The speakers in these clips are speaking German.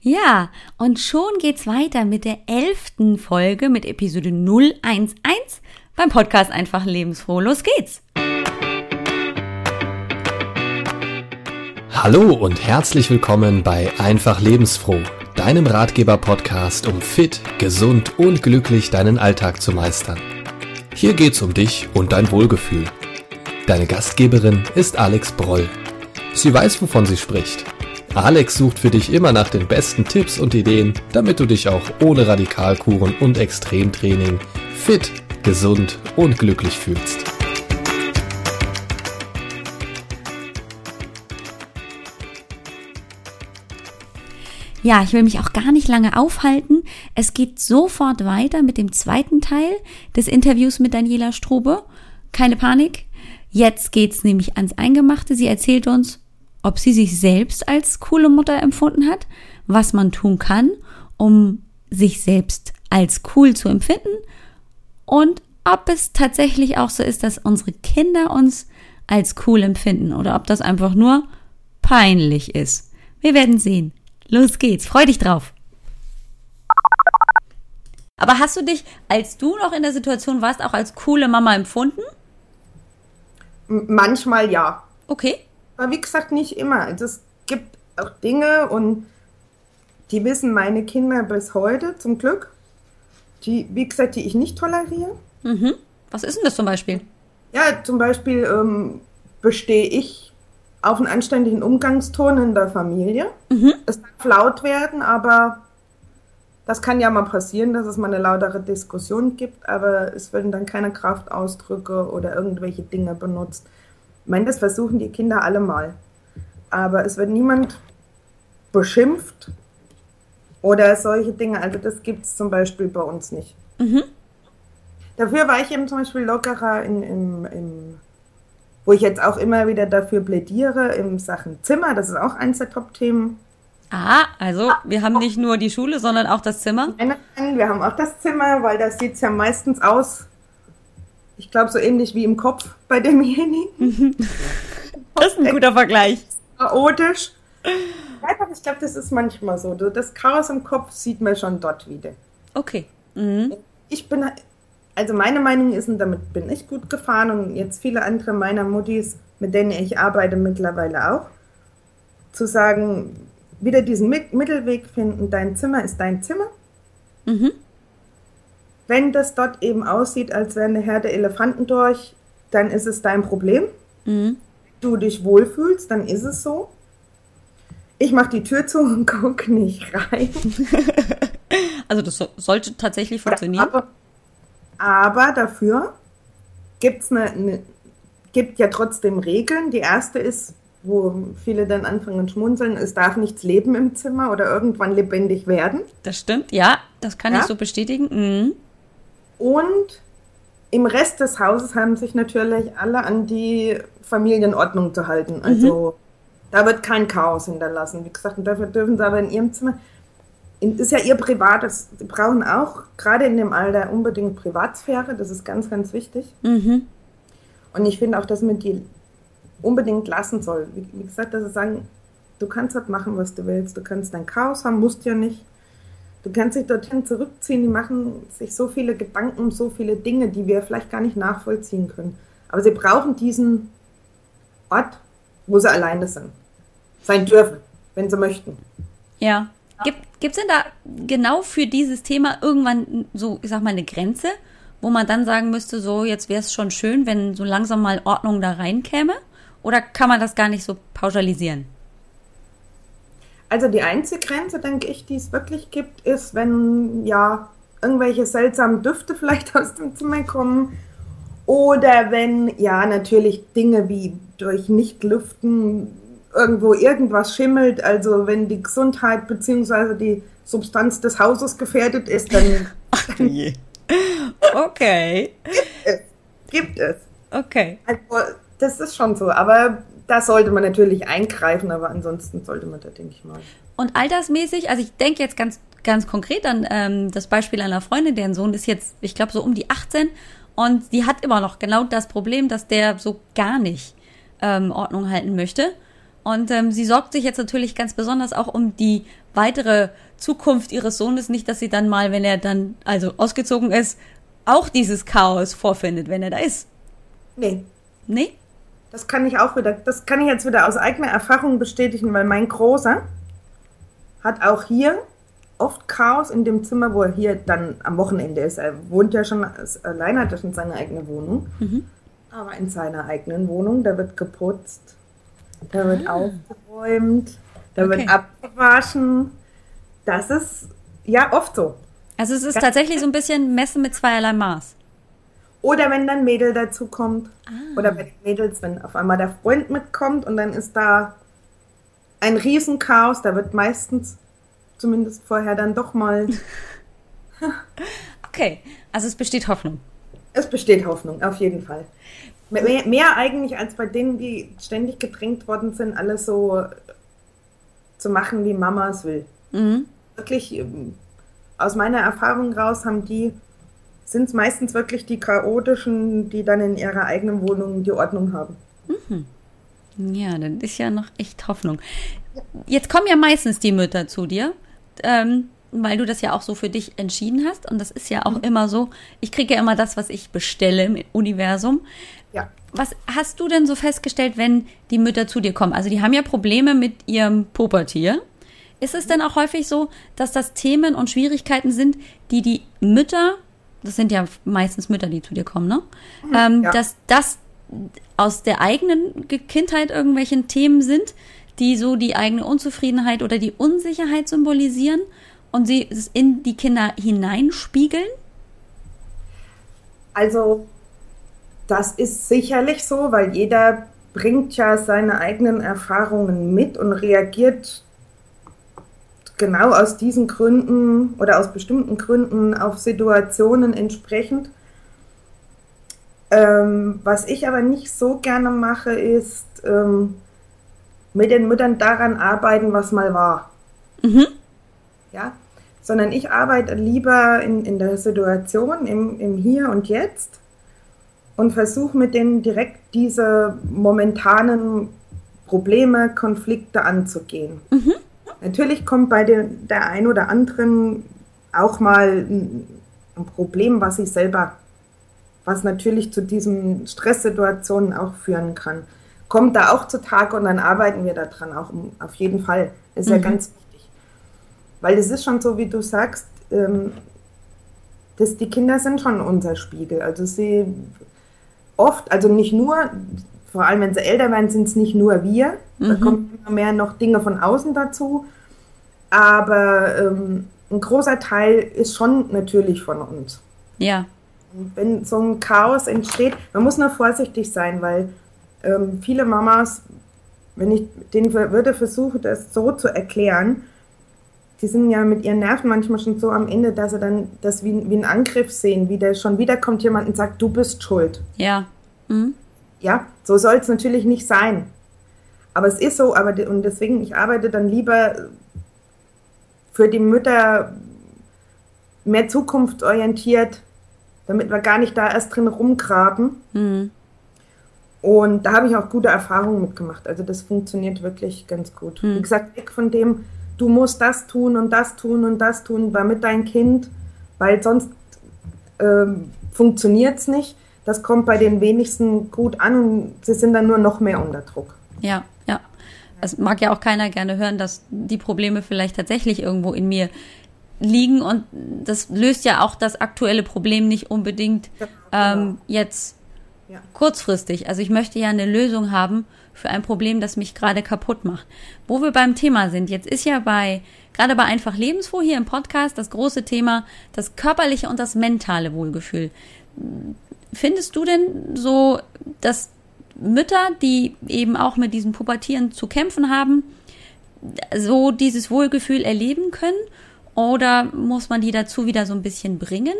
Ja, und schon geht's weiter mit der elften Folge mit Episode 011 beim Podcast Einfach Lebensfroh. Los geht's! Hallo und herzlich willkommen bei Einfach Lebensfroh, deinem Ratgeber-Podcast, um fit, gesund und glücklich deinen Alltag zu meistern. Hier geht's um dich und dein Wohlgefühl. Deine Gastgeberin ist Alex Broll. Sie weiß, wovon sie spricht. Alex sucht für dich immer nach den besten Tipps und Ideen, damit du dich auch ohne Radikalkuren und Extremtraining fit, gesund und glücklich fühlst. Ja, ich will mich auch gar nicht lange aufhalten. Es geht sofort weiter mit dem zweiten Teil des Interviews mit Daniela Strobe. Keine Panik. Jetzt geht's nämlich ans Eingemachte. Sie erzählt uns, ob sie sich selbst als coole Mutter empfunden hat, was man tun kann, um sich selbst als cool zu empfinden und ob es tatsächlich auch so ist, dass unsere Kinder uns als cool empfinden oder ob das einfach nur peinlich ist. Wir werden sehen. Los geht's. Freu dich drauf. Aber hast du dich, als du noch in der Situation warst, auch als coole Mama empfunden? Manchmal ja. Okay. Aber wie gesagt, nicht immer. Es gibt auch Dinge und die wissen meine Kinder bis heute, zum Glück. Die, wie gesagt, die ich nicht toleriere. Mhm. Was ist denn das zum Beispiel? Ja, zum Beispiel ähm, bestehe ich auf einen anständigen Umgangston in der Familie. Mhm. Es darf laut werden, aber das kann ja mal passieren, dass es mal eine lautere Diskussion gibt, aber es werden dann keine Kraftausdrücke oder irgendwelche Dinge benutzt. Ich meine, das versuchen die Kinder alle mal. Aber es wird niemand beschimpft oder solche Dinge. Also das gibt es zum Beispiel bei uns nicht. Mhm. Dafür war ich eben zum Beispiel lockerer in, im, im, wo ich jetzt auch immer wieder dafür plädiere, in Sachen Zimmer. Das ist auch eins der Top-Themen. Ah, also wir haben nicht nur die Schule, sondern auch das Zimmer? Nein, nein, wir haben auch das Zimmer, weil das sieht ja meistens aus ich glaube, so ähnlich wie im Kopf bei demjenigen. das ist ein guter Vergleich. Chaotisch. ich glaube, das ist manchmal so. Das Chaos im Kopf sieht man schon dort wieder. Okay. Mhm. Ich bin, also meine Meinung ist, und damit bin ich gut gefahren und jetzt viele andere meiner Muttis, mit denen ich arbeite, mittlerweile auch, zu sagen, wieder diesen Mittelweg finden, dein Zimmer ist dein Zimmer. Mhm. Wenn das dort eben aussieht, als wäre eine Herde Elefanten durch, dann ist es dein Problem. Mhm. Du dich wohlfühlst, dann ist es so. Ich mache die Tür zu und gucke nicht rein. also das so, sollte tatsächlich funktionieren. Aber, aber dafür gibt's eine, eine, gibt ja trotzdem Regeln. Die erste ist, wo viele dann anfangen zu schmunzeln, es darf nichts leben im Zimmer oder irgendwann lebendig werden. Das stimmt, ja, das kann ja. ich so bestätigen. Mhm. Und im Rest des Hauses haben sich natürlich alle an die Familienordnung zu halten. Mhm. Also mhm. da wird kein Chaos hinterlassen. Wie gesagt, dafür dürfen sie aber in ihrem Zimmer. Das ist ja ihr Privates. Sie brauchen auch gerade in dem Alter unbedingt Privatsphäre. Das ist ganz, ganz wichtig. Mhm. Und ich finde auch, dass man die unbedingt lassen soll. Wie, wie gesagt, dass sie sagen, du kannst halt machen, was du willst. Du kannst dein Chaos haben, musst ja nicht. Du kannst dich dorthin zurückziehen, die machen sich so viele Gedanken so viele Dinge, die wir vielleicht gar nicht nachvollziehen können. Aber sie brauchen diesen Ort, wo sie alleine sind. Sein dürfen, wenn sie möchten. Ja. Gibt es denn da genau für dieses Thema irgendwann so, ich sag mal, eine Grenze, wo man dann sagen müsste, so jetzt wäre es schon schön, wenn so langsam mal Ordnung da reinkäme? Oder kann man das gar nicht so pauschalisieren? Also die einzige Grenze, denke ich, die es wirklich gibt, ist, wenn ja irgendwelche seltsamen Düfte vielleicht aus dem Zimmer kommen oder wenn ja natürlich Dinge wie durch Nichtlüften irgendwo irgendwas schimmelt, also wenn die Gesundheit bzw. die Substanz des Hauses gefährdet ist, dann. Ach je. Okay. Gibt es. Gibt es. Okay. Also, das ist schon so. Aber da sollte man natürlich eingreifen, aber ansonsten sollte man da, denke ich mal. Und altersmäßig, also ich denke jetzt ganz, ganz konkret an ähm, das Beispiel einer Freundin, deren Sohn ist jetzt, ich glaube, so um die 18 und die hat immer noch genau das Problem, dass der so gar nicht ähm, Ordnung halten möchte. Und ähm, sie sorgt sich jetzt natürlich ganz besonders auch um die weitere Zukunft ihres Sohnes. Nicht, dass sie dann mal, wenn er dann also ausgezogen ist, auch dieses Chaos vorfindet, wenn er da ist. Nee. Nee? Das kann ich auch wieder, das kann ich jetzt wieder aus eigener Erfahrung bestätigen, weil mein Großer hat auch hier oft Chaos in dem Zimmer, wo er hier dann am Wochenende ist. Er wohnt ja schon allein, hat ja schon seine eigene Wohnung. Mhm. Aber in seiner eigenen Wohnung, da wird geputzt, da wird ah. aufgeräumt, da okay. wird abgewaschen. Das ist ja oft so. Also es ist das tatsächlich so ein bisschen Messen mit zweierlei Maß. Oder wenn dann Mädel dazu kommt. Ah. Oder wenn Mädels, wenn auf einmal der Freund mitkommt und dann ist da ein Riesenchaos. Da wird meistens zumindest vorher dann doch mal. okay, also es besteht Hoffnung. Es besteht Hoffnung, auf jeden Fall. Mehr, mehr, eigentlich als bei denen, die ständig gedrängt worden sind, alles so zu machen, wie Mama es will. Mhm. Wirklich, ähm, aus meiner Erfahrung raus haben die, sind es meistens wirklich die chaotischen, die dann in ihrer eigenen Wohnung die Ordnung haben. Mhm. Ja, dann ist ja noch echt Hoffnung. Jetzt kommen ja meistens die Mütter zu dir ähm, weil du das ja auch so für dich entschieden hast. Und das ist ja auch mhm. immer so. Ich kriege ja immer das, was ich bestelle im Universum. Ja. Was hast du denn so festgestellt, wenn die Mütter zu dir kommen? Also die haben ja Probleme mit ihrem Pubertier. Ist es denn auch häufig so, dass das Themen und Schwierigkeiten sind, die die Mütter, das sind ja meistens Mütter, die zu dir kommen, ne? Mhm, ähm, ja. Dass das aus der eigenen Kindheit irgendwelchen Themen sind, die so die eigene Unzufriedenheit oder die Unsicherheit symbolisieren und sie es in die Kinder hineinspiegeln? Also, das ist sicherlich so, weil jeder bringt ja seine eigenen Erfahrungen mit und reagiert genau aus diesen Gründen oder aus bestimmten Gründen auf Situationen entsprechend. Ähm, was ich aber nicht so gerne mache, ist, ähm, mit den Müttern daran arbeiten, was mal war. Mhm. Ja, sondern ich arbeite lieber in, in der Situation, im, im Hier und Jetzt und versuche mit denen direkt diese momentanen Probleme, Konflikte anzugehen. Mhm. Natürlich kommt bei den, der ein oder anderen auch mal ein, ein Problem, was ich selber, was natürlich zu diesen Stresssituationen auch führen kann kommt da auch zutage und dann arbeiten wir daran auch auf jeden Fall. Ist mhm. ja ganz wichtig. Weil es ist schon so, wie du sagst, ähm, dass die Kinder sind schon unser Spiegel. Also sie oft, also nicht nur, vor allem wenn sie älter werden, sind es nicht nur wir. Mhm. Da kommen immer mehr noch Dinge von außen dazu. Aber ähm, ein großer Teil ist schon natürlich von uns. Ja. Und wenn so ein Chaos entsteht, man muss nur vorsichtig sein, weil ähm, viele Mamas, wenn ich denen würde versuchen, das so zu erklären, die sind ja mit ihren Nerven manchmal schon so am Ende, dass sie dann das wie, wie einen Angriff sehen, wie der schon wieder kommt jemand und sagt, du bist schuld. Ja. Mhm. Ja, so soll es natürlich nicht sein. Aber es ist so, aber und deswegen, ich arbeite dann lieber für die Mütter mehr zukunftsorientiert, damit wir gar nicht da erst drin rumgraben. Mhm. Und da habe ich auch gute Erfahrungen mitgemacht. Also das funktioniert wirklich ganz gut. Hm. Wie gesagt, weg von dem, du musst das tun und das tun und das tun, war mit deinem Kind, weil sonst ähm, funktioniert es nicht. Das kommt bei den wenigsten gut an und sie sind dann nur noch mehr unter Druck. Ja, ja. Es mag ja auch keiner gerne hören, dass die Probleme vielleicht tatsächlich irgendwo in mir liegen und das löst ja auch das aktuelle Problem nicht unbedingt genau. ähm, jetzt ja. Kurzfristig. Also ich möchte ja eine Lösung haben für ein Problem, das mich gerade kaputt macht. Wo wir beim Thema sind, jetzt ist ja bei, gerade bei Einfach Lebensfroh hier im Podcast das große Thema, das körperliche und das mentale Wohlgefühl. Findest du denn so, dass Mütter, die eben auch mit diesen Pubertieren zu kämpfen haben, so dieses Wohlgefühl erleben können? Oder muss man die dazu wieder so ein bisschen bringen?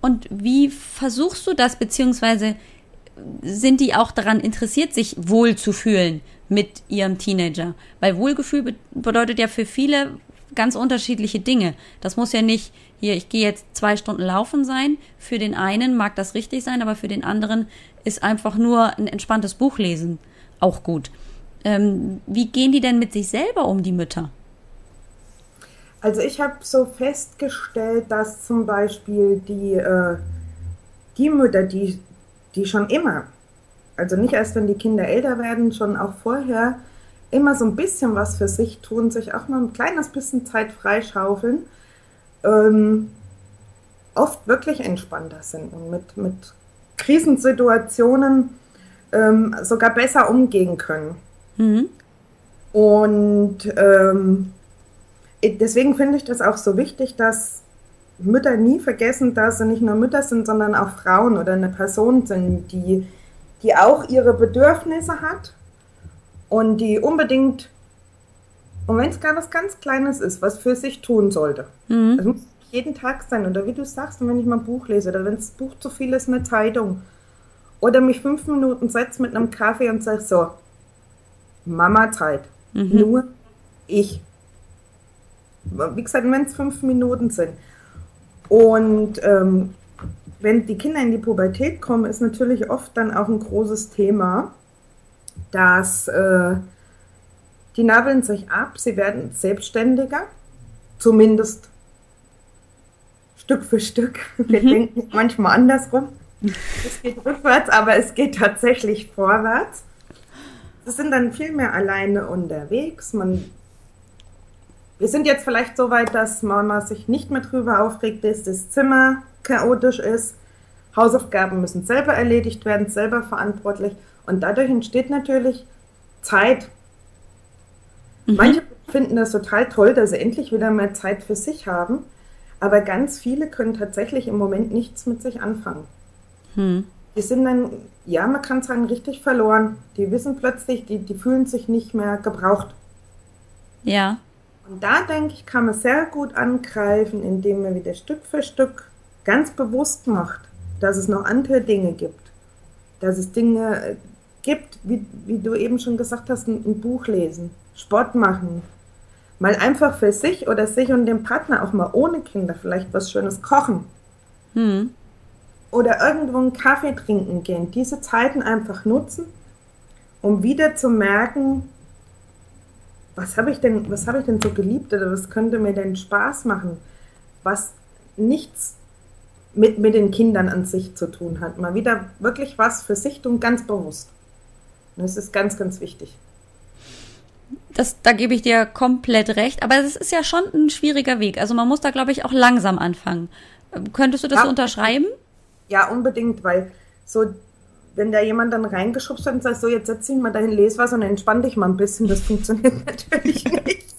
Und wie versuchst du das, beziehungsweise sind die auch daran interessiert, sich wohl zu fühlen mit ihrem Teenager. Weil Wohlgefühl be bedeutet ja für viele ganz unterschiedliche Dinge. Das muss ja nicht, hier, ich gehe jetzt zwei Stunden laufen sein. Für den einen mag das richtig sein, aber für den anderen ist einfach nur ein entspanntes Buch lesen auch gut. Ähm, wie gehen die denn mit sich selber um, die Mütter? Also ich habe so festgestellt, dass zum Beispiel die, äh, die Mütter, die, die schon immer, also nicht erst wenn die Kinder älter werden, schon auch vorher immer so ein bisschen was für sich tun, sich auch mal ein kleines bisschen Zeit freischaufeln, ähm, oft wirklich entspannter sind und mit, mit Krisensituationen ähm, sogar besser umgehen können. Mhm. Und ähm, deswegen finde ich das auch so wichtig, dass Mütter nie vergessen, dass sie nicht nur Mütter sind, sondern auch Frauen oder eine Person sind, die, die auch ihre Bedürfnisse hat und die unbedingt, und wenn es gar was ganz Kleines ist, was für sich tun sollte. Mhm. Das muss jeden Tag sein. Oder wie du sagst, wenn ich mal ein Buch lese oder wenn das Buch zu viel ist, eine Zeitung. Oder mich fünf Minuten setzt mit einem Kaffee und sag so, Mama-Zeit. Mhm. Nur ich. Wie gesagt, wenn es fünf Minuten sind. Und ähm, wenn die Kinder in die Pubertät kommen, ist natürlich oft dann auch ein großes Thema, dass äh, die nabeln sich ab, sie werden selbstständiger, zumindest Stück für Stück. Wir mhm. denken manchmal andersrum. Es geht rückwärts, aber es geht tatsächlich vorwärts. Sie sind dann viel mehr alleine unterwegs. Man, wir sind jetzt vielleicht so weit, dass Mama sich nicht mehr drüber aufregt, dass das Zimmer chaotisch ist. Hausaufgaben müssen selber erledigt werden, selber verantwortlich. Und dadurch entsteht natürlich Zeit. Mhm. Manche finden das total toll, dass sie endlich wieder mehr Zeit für sich haben. Aber ganz viele können tatsächlich im Moment nichts mit sich anfangen. Hm. Die sind dann, ja, man kann sagen, richtig verloren. Die wissen plötzlich, die, die fühlen sich nicht mehr gebraucht. Ja. Und da denke ich, kann man sehr gut angreifen, indem man wieder Stück für Stück ganz bewusst macht, dass es noch andere Dinge gibt. Dass es Dinge gibt, wie, wie du eben schon gesagt hast, ein, ein Buch lesen, Sport machen, mal einfach für sich oder sich und den Partner auch mal ohne Kinder vielleicht was Schönes kochen. Hm oder irgendwo einen Kaffee trinken gehen, diese Zeiten einfach nutzen, um wieder zu merken, was habe ich denn, was habe ich denn so geliebt oder was könnte mir denn Spaß machen, was nichts mit, mit den Kindern an sich zu tun hat. Mal wieder wirklich was für sich tun, ganz bewusst. Und das ist ganz, ganz wichtig. Das, da gebe ich dir komplett recht. Aber es ist ja schon ein schwieriger Weg. Also man muss da, glaube ich, auch langsam anfangen. Könntest du das ja, unterschreiben? Ja, unbedingt, weil so, wenn da jemand dann reingeschubst hat und sagt, so, jetzt setz dich mal dahin, lese was und entspann dich mal ein bisschen, das funktioniert natürlich nicht.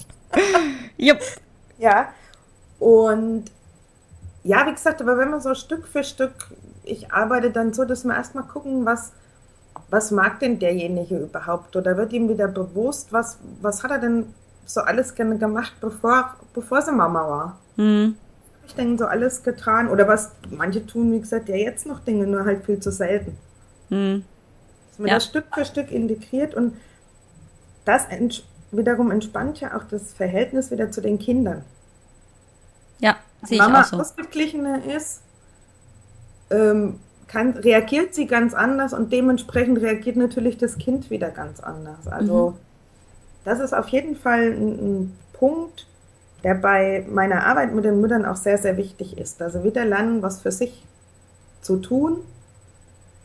yep. Ja, und ja, wie gesagt, aber wenn man so Stück für Stück, ich arbeite dann so, dass wir erstmal gucken, was, was mag denn derjenige überhaupt? Oder wird ihm wieder bewusst, was, was hat er denn so alles gerne gemacht, bevor, bevor sie Mama war? Mhm ich denke, so alles getan. Oder was manche tun, wie gesagt, ja jetzt noch Dinge, nur halt viel zu selten. Mhm. Dass man ja. das Stück für Stück integriert und das ents wiederum entspannt ja auch das Verhältnis wieder zu den Kindern. Ja, sehe ich Mama auch so. ausgeglichener ist, ähm, kann, reagiert sie ganz anders und dementsprechend reagiert natürlich das Kind wieder ganz anders. Also mhm. das ist auf jeden Fall ein, ein Punkt, der bei meiner Arbeit mit den Müttern auch sehr, sehr wichtig ist. Also wieder lernen, was für sich zu tun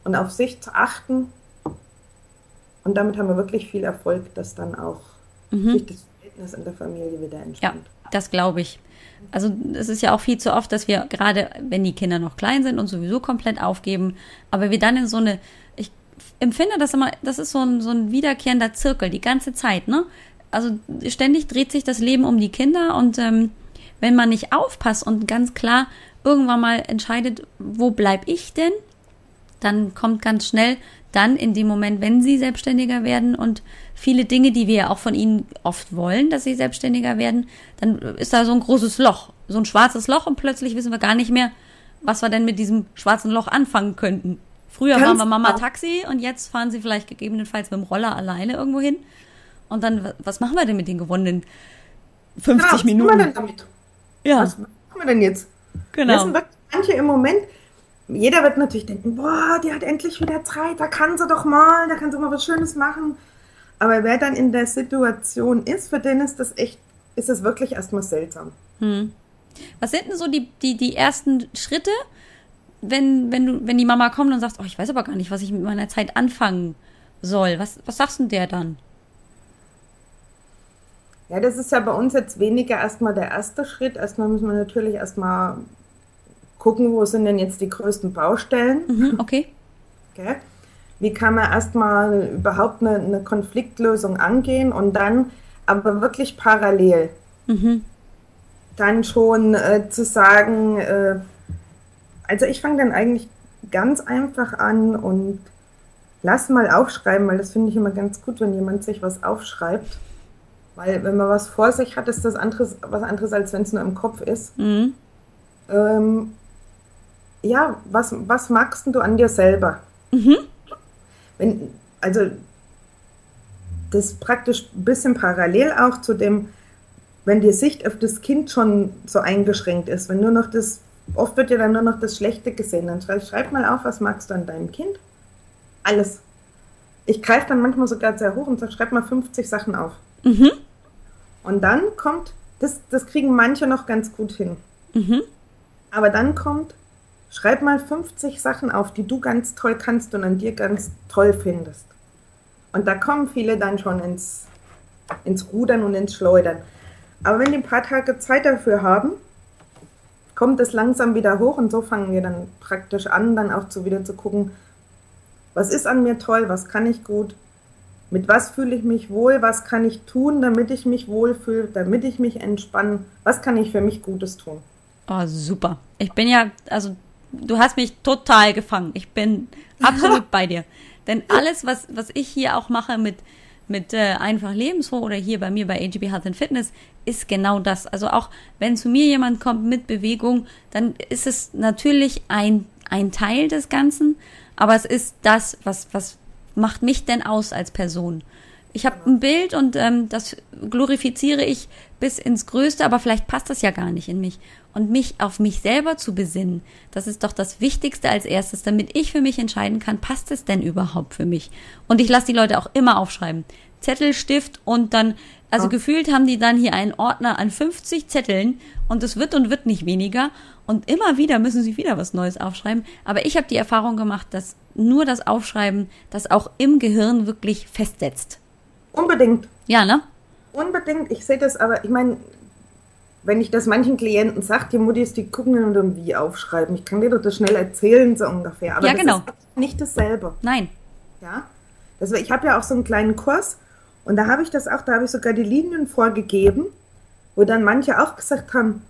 und auf sich zu achten. Und damit haben wir wirklich viel Erfolg, dass dann auch mhm. sich das Verhältnis in der Familie wieder entspannt. Ja, das glaube ich. Also es ist ja auch viel zu oft, dass wir gerade, wenn die Kinder noch klein sind und sowieso komplett aufgeben, aber wir dann in so eine, ich empfinde das immer, das ist so ein, so ein wiederkehrender Zirkel die ganze Zeit, ne? also ständig dreht sich das Leben um die Kinder und ähm, wenn man nicht aufpasst und ganz klar irgendwann mal entscheidet, wo bleib ich denn, dann kommt ganz schnell dann in dem Moment, wenn sie selbstständiger werden und viele Dinge, die wir ja auch von ihnen oft wollen, dass sie selbstständiger werden, dann ist da so ein großes Loch, so ein schwarzes Loch und plötzlich wissen wir gar nicht mehr, was wir denn mit diesem schwarzen Loch anfangen könnten. Früher Ganz waren wir Mama genau. Taxi und jetzt fahren sie vielleicht gegebenenfalls mit dem Roller alleine irgendwo hin. Und dann, was machen wir denn mit den gewonnenen 50 genau, Minuten? Was machen wir denn damit? Ja. Was machen wir denn jetzt? Genau. Das sind manche im Moment, jeder wird natürlich denken, boah, die hat endlich wieder Zeit, da kann sie doch mal, da kann sie mal was Schönes machen. Aber wer dann in der Situation ist, für den ist das echt, ist es wirklich erstmal seltsam. Hm. Was sind denn so die, die, die ersten Schritte, wenn, wenn, du, wenn die Mama kommt und sagt, oh, ich weiß aber gar nicht, was ich mit meiner Zeit anfangen soll? Was, was sagst du der dann? Ja, das ist ja bei uns jetzt weniger erstmal der erste Schritt. Erstmal müssen wir natürlich erstmal gucken, wo sind denn jetzt die größten Baustellen. Mhm, okay. okay. Wie kann man erstmal überhaupt eine, eine, Konfliktlösung angehen und dann aber wirklich parallel mhm. dann schon äh, zu sagen, äh, also ich fange dann eigentlich ganz einfach an und lass mal aufschreiben, weil das finde ich immer ganz gut, wenn jemand sich was aufschreibt. Weil wenn man was vor sich hat, ist das anderes, was anderes, als wenn es nur im Kopf ist. Mhm. Ähm, ja, was, was magst du an dir selber? Mhm. Wenn, also das ist praktisch ein bisschen parallel auch zu dem, wenn die Sicht auf das Kind schon so eingeschränkt ist, wenn nur noch das, oft wird ja dann nur noch das Schlechte gesehen, dann schreib, schreib mal auf, was magst du an deinem Kind? Alles. Ich greife dann manchmal sogar sehr hoch und sage, schreib mal 50 Sachen auf. Mhm. Und dann kommt, das, das kriegen manche noch ganz gut hin. Mhm. Aber dann kommt, Schreib mal 50 Sachen auf, die du ganz toll kannst und an dir ganz toll findest. Und da kommen viele dann schon ins, ins Rudern und ins Schleudern. Aber wenn die ein paar Tage Zeit dafür haben, kommt es langsam wieder hoch und so fangen wir dann praktisch an, dann auch zu wieder zu gucken, was ist an mir toll, was kann ich gut, mit was fühle ich mich wohl, was kann ich tun, damit ich mich wohlfühle, damit ich mich entspanne, was kann ich für mich Gutes tun. Oh, super. Ich bin ja, also du hast mich total gefangen. Ich bin absolut bei dir. Denn alles, was, was ich hier auch mache mit, mit äh, einfach lebensfroh oder hier bei mir bei AGB Health and Fitness, ist genau das. Also auch wenn zu mir jemand kommt mit Bewegung, dann ist es natürlich ein, ein Teil des Ganzen, aber es ist das, was, was macht mich denn aus als Person. Ich habe ein Bild und ähm, das glorifiziere ich bis ins Größte, aber vielleicht passt das ja gar nicht in mich und mich auf mich selber zu besinnen, das ist doch das Wichtigste als erstes, damit ich für mich entscheiden kann, passt es denn überhaupt für mich? Und ich lasse die Leute auch immer aufschreiben. Zettel, Stift und dann, also ja. gefühlt haben die dann hier einen Ordner an 50 Zetteln und es wird und wird nicht weniger und immer wieder müssen sie wieder was Neues aufschreiben. Aber ich habe die Erfahrung gemacht, dass nur das Aufschreiben das auch im Gehirn wirklich festsetzt. Unbedingt. Ja, ne? Unbedingt. Ich sehe das aber, ich meine, wenn ich das manchen Klienten sage, die Muttis, die gucken dann irgendwie aufschreiben. Ich kann dir das schnell erzählen, so ungefähr. Aber ja, das genau. ist nicht dasselbe. Nein. Ja. Das, ich habe ja auch so einen kleinen Kurs und da habe ich das auch, da habe ich sogar die Linien vorgegeben, wo dann manche auch gesagt haben,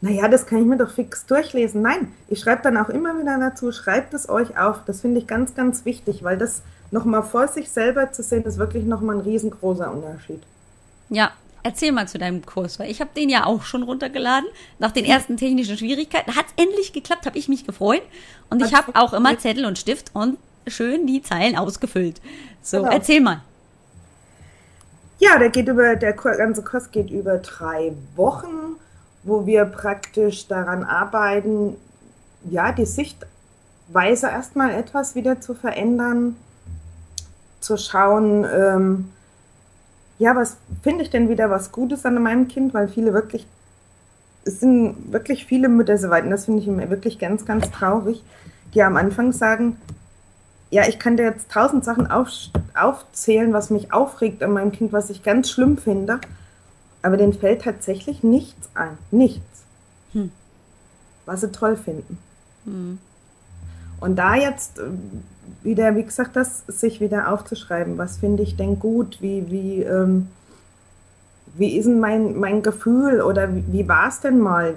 naja, das kann ich mir doch fix durchlesen. Nein, ich schreibe dann auch immer wieder dazu, schreibt es euch auf. Das finde ich ganz, ganz wichtig, weil das nochmal vor sich selber zu sehen, ist wirklich nochmal ein riesengroßer Unterschied. Ja, erzähl mal zu deinem Kurs, weil ich habe den ja auch schon runtergeladen. Nach den ersten technischen Schwierigkeiten hat es endlich geklappt, habe ich mich gefreut. Und ich habe auch immer Zettel und Stift und schön die Zeilen ausgefüllt. So, genau. erzähl mal. Ja, der geht über, der ganze Kurs geht über drei Wochen, wo wir praktisch daran arbeiten, ja, die Sichtweise erstmal etwas wieder zu verändern, zu schauen, ähm, ja, was finde ich denn wieder was Gutes an meinem Kind, weil viele wirklich, es sind wirklich viele Mütter so weit, und das finde ich immer wirklich ganz, ganz traurig, die am Anfang sagen, ja, ich kann dir jetzt tausend Sachen auf, aufzählen, was mich aufregt an meinem Kind, was ich ganz schlimm finde, aber denen fällt tatsächlich nichts ein. Nichts. Hm. Was sie toll finden. Hm. Und da jetzt wieder, wie gesagt, das sich wieder aufzuschreiben. Was finde ich denn gut? Wie, wie, ähm, wie ist denn mein, mein Gefühl oder wie, wie war es denn mal?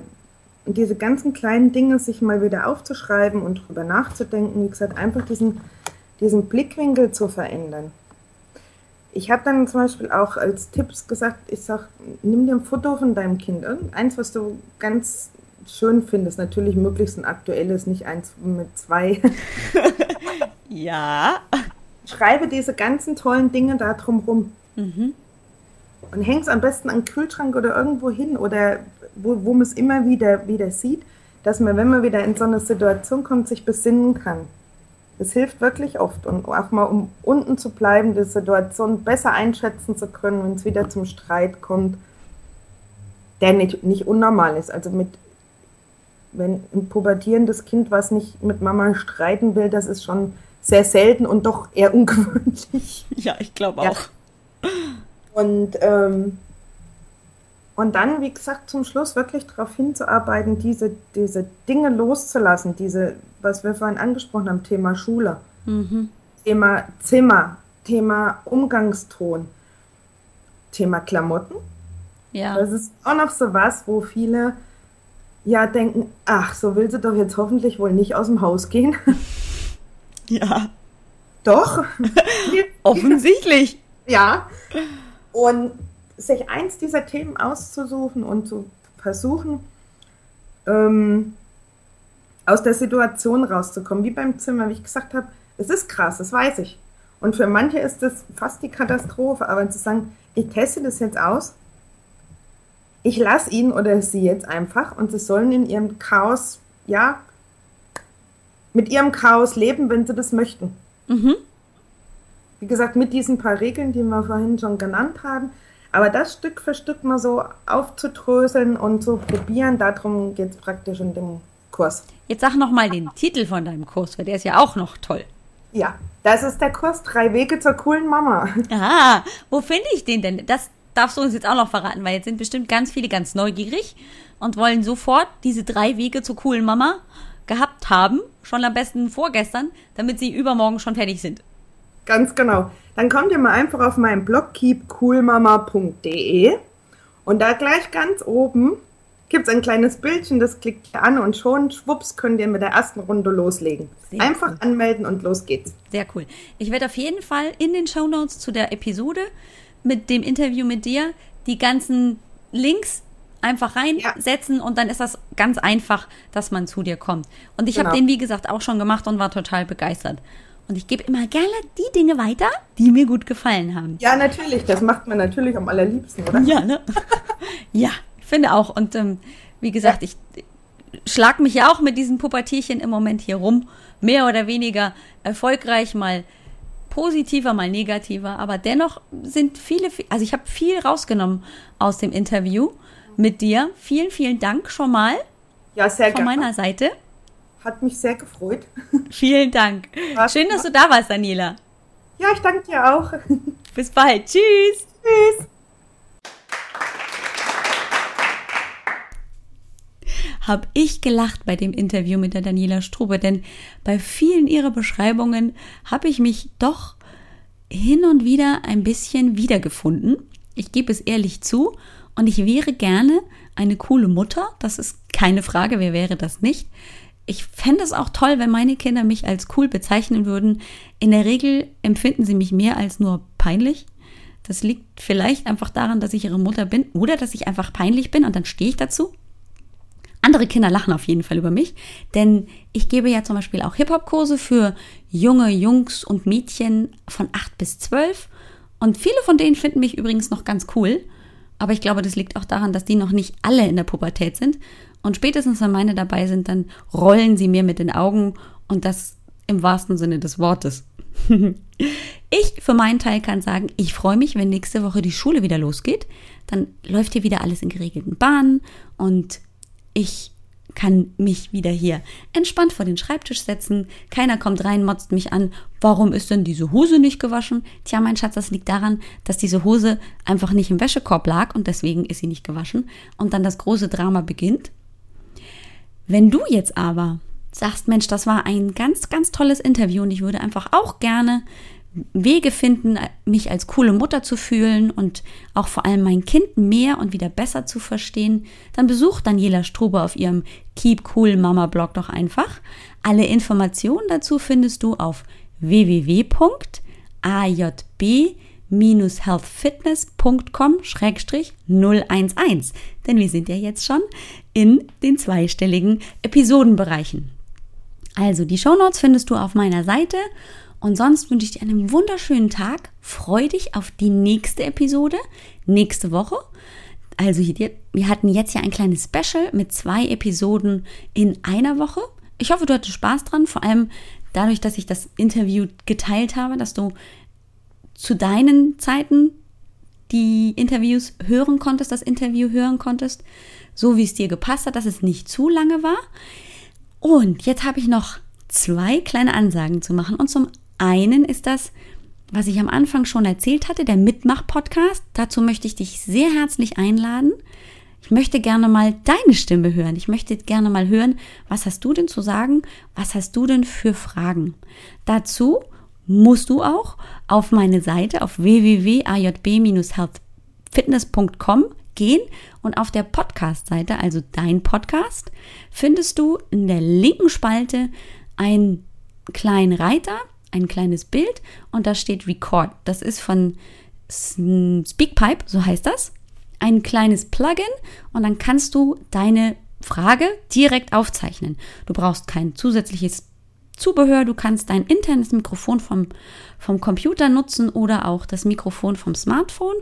Und diese ganzen kleinen Dinge sich mal wieder aufzuschreiben und drüber nachzudenken, wie gesagt, einfach diesen, diesen Blickwinkel zu verändern. Ich habe dann zum Beispiel auch als Tipps gesagt, ich sag, nimm dir ein Foto von deinem Kind, irgendeins, was du ganz schön findest. Natürlich möglichst ein aktuelles, nicht eins mit zwei. Ja. Schreibe diese ganzen tollen Dinge da drumrum. Mhm. Und häng es am besten an den Kühlschrank oder irgendwo hin oder wo, wo man es immer wieder, wieder sieht, dass man, wenn man wieder in so eine Situation kommt, sich besinnen kann. Das hilft wirklich oft. Und auch mal, um unten zu bleiben, die Situation besser einschätzen zu können, wenn es wieder zum Streit kommt, der nicht, nicht unnormal ist. Also mit, wenn ein pubertierendes Kind, was nicht mit Mama streiten will, das ist schon sehr selten und doch eher ungewöhnlich. Ja, ich glaube auch. Ja. Und, ähm, und dann, wie gesagt, zum Schluss wirklich darauf hinzuarbeiten, diese, diese Dinge loszulassen, diese, was wir vorhin angesprochen haben, Thema Schule, mhm. Thema Zimmer, Thema Umgangston, Thema Klamotten. Ja. Das ist auch noch so was, wo viele ja denken, ach, so will sie doch jetzt hoffentlich wohl nicht aus dem Haus gehen. Ja. Doch. Offensichtlich. Ja. Und sich eins dieser Themen auszusuchen und zu versuchen, ähm, aus der Situation rauszukommen, wie beim Zimmer, wie ich gesagt habe, es ist krass, das weiß ich. Und für manche ist das fast die Katastrophe, aber zu sagen, ich teste das jetzt aus, ich lasse ihn oder sie jetzt einfach und sie sollen in ihrem Chaos, ja, mit ihrem Chaos leben, wenn sie das möchten. Mhm. Wie gesagt, mit diesen paar Regeln, die wir vorhin schon genannt haben. Aber das Stück für Stück mal so aufzudröseln und zu probieren, darum geht es praktisch in dem Kurs. Jetzt sag noch mal den Titel von deinem Kurs, weil der ist ja auch noch toll. Ja, das ist der Kurs Drei Wege zur coolen Mama. Ah, wo finde ich den denn? Das darfst du uns jetzt auch noch verraten, weil jetzt sind bestimmt ganz viele ganz neugierig und wollen sofort diese drei Wege zur coolen Mama gehabt haben, schon am besten vorgestern, damit sie übermorgen schon fertig sind. Ganz genau. Dann kommt ihr mal einfach auf meinen Blog keepcoolmama.de und da gleich ganz oben gibt es ein kleines Bildchen, das klickt ihr an und schon, schwupps, könnt ihr mit der ersten Runde loslegen. Sehr Einfach cool. anmelden und los geht's. Sehr cool. Ich werde auf jeden Fall in den Show Notes zu der Episode mit dem Interview mit dir die ganzen Links einfach reinsetzen ja. und dann ist das ganz einfach, dass man zu dir kommt. Und ich genau. habe den, wie gesagt, auch schon gemacht und war total begeistert. Und ich gebe immer gerne die Dinge weiter, die mir gut gefallen haben. Ja, natürlich. Das macht man natürlich am allerliebsten, oder? Ja, ne? ja, ich finde auch. Und ähm, wie gesagt, ich schlag mich ja auch mit diesen Pubertierchen im Moment hier rum. Mehr oder weniger erfolgreich, mal positiver, mal negativer. Aber dennoch sind viele, also ich habe viel rausgenommen aus dem Interview mit dir. Vielen, vielen Dank schon mal. Ja, sehr gerne. Von meiner Seite. Hat mich sehr gefreut. Vielen Dank. Was Schön, dass du da warst, Daniela. Ja, ich danke dir auch. Bis bald. Tschüss. Tschüss. Hab ich gelacht bei dem Interview mit der Daniela Strube, denn bei vielen ihrer Beschreibungen habe ich mich doch hin und wieder ein bisschen wiedergefunden. Ich gebe es ehrlich zu und ich wäre gerne eine coole Mutter. Das ist keine Frage, wer wäre das nicht? Ich fände es auch toll, wenn meine Kinder mich als cool bezeichnen würden. In der Regel empfinden sie mich mehr als nur peinlich. Das liegt vielleicht einfach daran, dass ich ihre Mutter bin oder dass ich einfach peinlich bin und dann stehe ich dazu. Andere Kinder lachen auf jeden Fall über mich, denn ich gebe ja zum Beispiel auch Hip-Hop-Kurse für junge Jungs und Mädchen von 8 bis 12 und viele von denen finden mich übrigens noch ganz cool. Aber ich glaube, das liegt auch daran, dass die noch nicht alle in der Pubertät sind. Und spätestens, wenn meine dabei sind, dann rollen sie mir mit den Augen und das im wahrsten Sinne des Wortes. ich für meinen Teil kann sagen, ich freue mich, wenn nächste Woche die Schule wieder losgeht. Dann läuft hier wieder alles in geregelten Bahnen und ich kann mich wieder hier entspannt vor den Schreibtisch setzen. Keiner kommt rein, motzt mich an. Warum ist denn diese Hose nicht gewaschen? Tja, mein Schatz, das liegt daran, dass diese Hose einfach nicht im Wäschekorb lag und deswegen ist sie nicht gewaschen. Und dann das große Drama beginnt. Wenn du jetzt aber sagst, Mensch, das war ein ganz, ganz tolles Interview und ich würde einfach auch gerne Wege finden, mich als coole Mutter zu fühlen und auch vor allem mein Kind mehr und wieder besser zu verstehen, dann besucht Daniela Strube auf ihrem Keep Cool Mama Blog doch einfach. Alle Informationen dazu findest du auf www.ajb-healthfitness.com-011. Denn wir sind ja jetzt schon in den zweistelligen Episodenbereichen. Also die Shownotes findest du auf meiner Seite und sonst wünsche ich dir einen wunderschönen Tag. Freu dich auf die nächste Episode nächste Woche. Also wir hatten jetzt ja ein kleines Special mit zwei Episoden in einer Woche. Ich hoffe, du hattest Spaß dran. Vor allem dadurch, dass ich das Interview geteilt habe, dass du zu deinen Zeiten die Interviews hören konntest, das Interview hören konntest, so wie es dir gepasst hat, dass es nicht zu lange war. Und jetzt habe ich noch zwei kleine Ansagen zu machen. Und zum einen ist das, was ich am Anfang schon erzählt hatte, der Mitmach-Podcast. Dazu möchte ich dich sehr herzlich einladen. Ich möchte gerne mal deine Stimme hören. Ich möchte gerne mal hören, was hast du denn zu sagen? Was hast du denn für Fragen? Dazu musst du auch auf meine Seite auf www.ajb-healthfitness.com gehen und auf der Podcast-Seite, also dein Podcast, findest du in der linken Spalte einen kleinen Reiter, ein kleines Bild und da steht Record. Das ist von Speakpipe, so heißt das. Ein kleines Plugin und dann kannst du deine Frage direkt aufzeichnen. Du brauchst kein zusätzliches Zubehör. Du kannst dein internes Mikrofon vom, vom Computer nutzen oder auch das Mikrofon vom Smartphone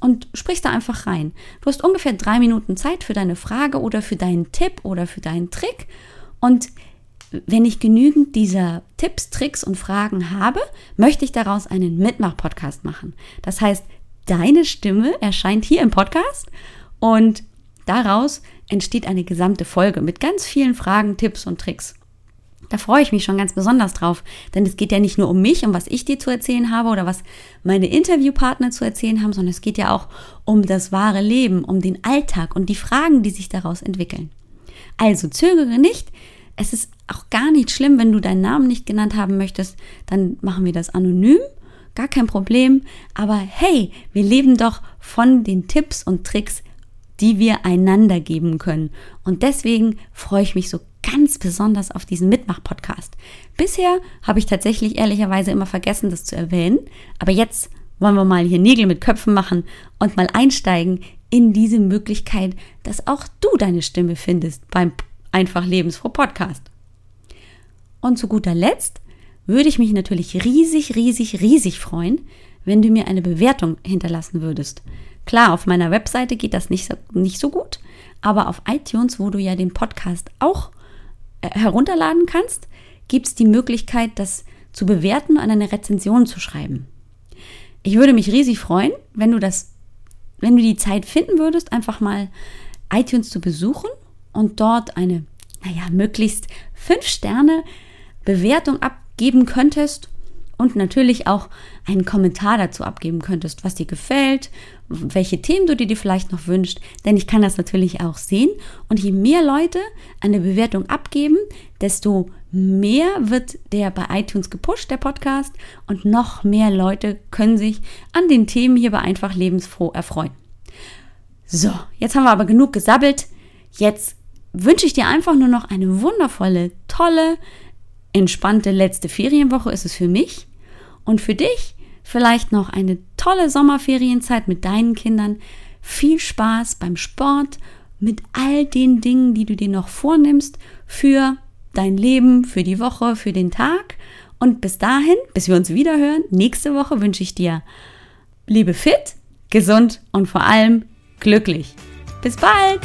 und sprichst da einfach rein. Du hast ungefähr drei Minuten Zeit für deine Frage oder für deinen Tipp oder für deinen Trick. Und wenn ich genügend dieser Tipps, Tricks und Fragen habe, möchte ich daraus einen Mitmach-Podcast machen. Das heißt, deine Stimme erscheint hier im Podcast und daraus entsteht eine gesamte Folge mit ganz vielen Fragen, Tipps und Tricks. Da freue ich mich schon ganz besonders drauf, denn es geht ja nicht nur um mich, um was ich dir zu erzählen habe oder was meine Interviewpartner zu erzählen haben, sondern es geht ja auch um das wahre Leben, um den Alltag und die Fragen, die sich daraus entwickeln. Also zögere nicht. Es ist auch gar nicht schlimm, wenn du deinen Namen nicht genannt haben möchtest, dann machen wir das anonym. Gar kein Problem. Aber hey, wir leben doch von den Tipps und Tricks, die wir einander geben können. Und deswegen freue ich mich so ganz besonders auf diesen Mitmach-Podcast. Bisher habe ich tatsächlich ehrlicherweise immer vergessen, das zu erwähnen. Aber jetzt wollen wir mal hier Nägel mit Köpfen machen und mal einsteigen in diese Möglichkeit, dass auch du deine Stimme findest beim Einfach Lebensfroh Podcast. Und zu guter Letzt würde ich mich natürlich riesig, riesig, riesig freuen, wenn du mir eine Bewertung hinterlassen würdest. Klar, auf meiner Webseite geht das nicht so, nicht so gut, aber auf iTunes, wo du ja den Podcast auch äh, herunterladen kannst, gibt es die Möglichkeit, das zu bewerten und eine Rezension zu schreiben. Ich würde mich riesig freuen, wenn du das, wenn du die Zeit finden würdest, einfach mal iTunes zu besuchen und dort eine, naja, möglichst fünf Sterne Bewertung abgeben könntest und natürlich auch einen Kommentar dazu abgeben könntest, was dir gefällt, welche Themen du dir vielleicht noch wünschst, denn ich kann das natürlich auch sehen und je mehr Leute eine Bewertung abgeben, desto mehr wird der bei iTunes gepusht, der Podcast und noch mehr Leute können sich an den Themen hier bei einfach lebensfroh erfreuen. So, jetzt haben wir aber genug gesabbelt. Jetzt wünsche ich dir einfach nur noch eine wundervolle, tolle, entspannte letzte Ferienwoche ist es für mich. Und für dich vielleicht noch eine tolle Sommerferienzeit mit deinen Kindern. Viel Spaß beim Sport, mit all den Dingen, die du dir noch vornimmst für dein Leben, für die Woche, für den Tag. Und bis dahin, bis wir uns wieder hören, nächste Woche wünsche ich dir Liebe fit, gesund und vor allem glücklich. Bis bald!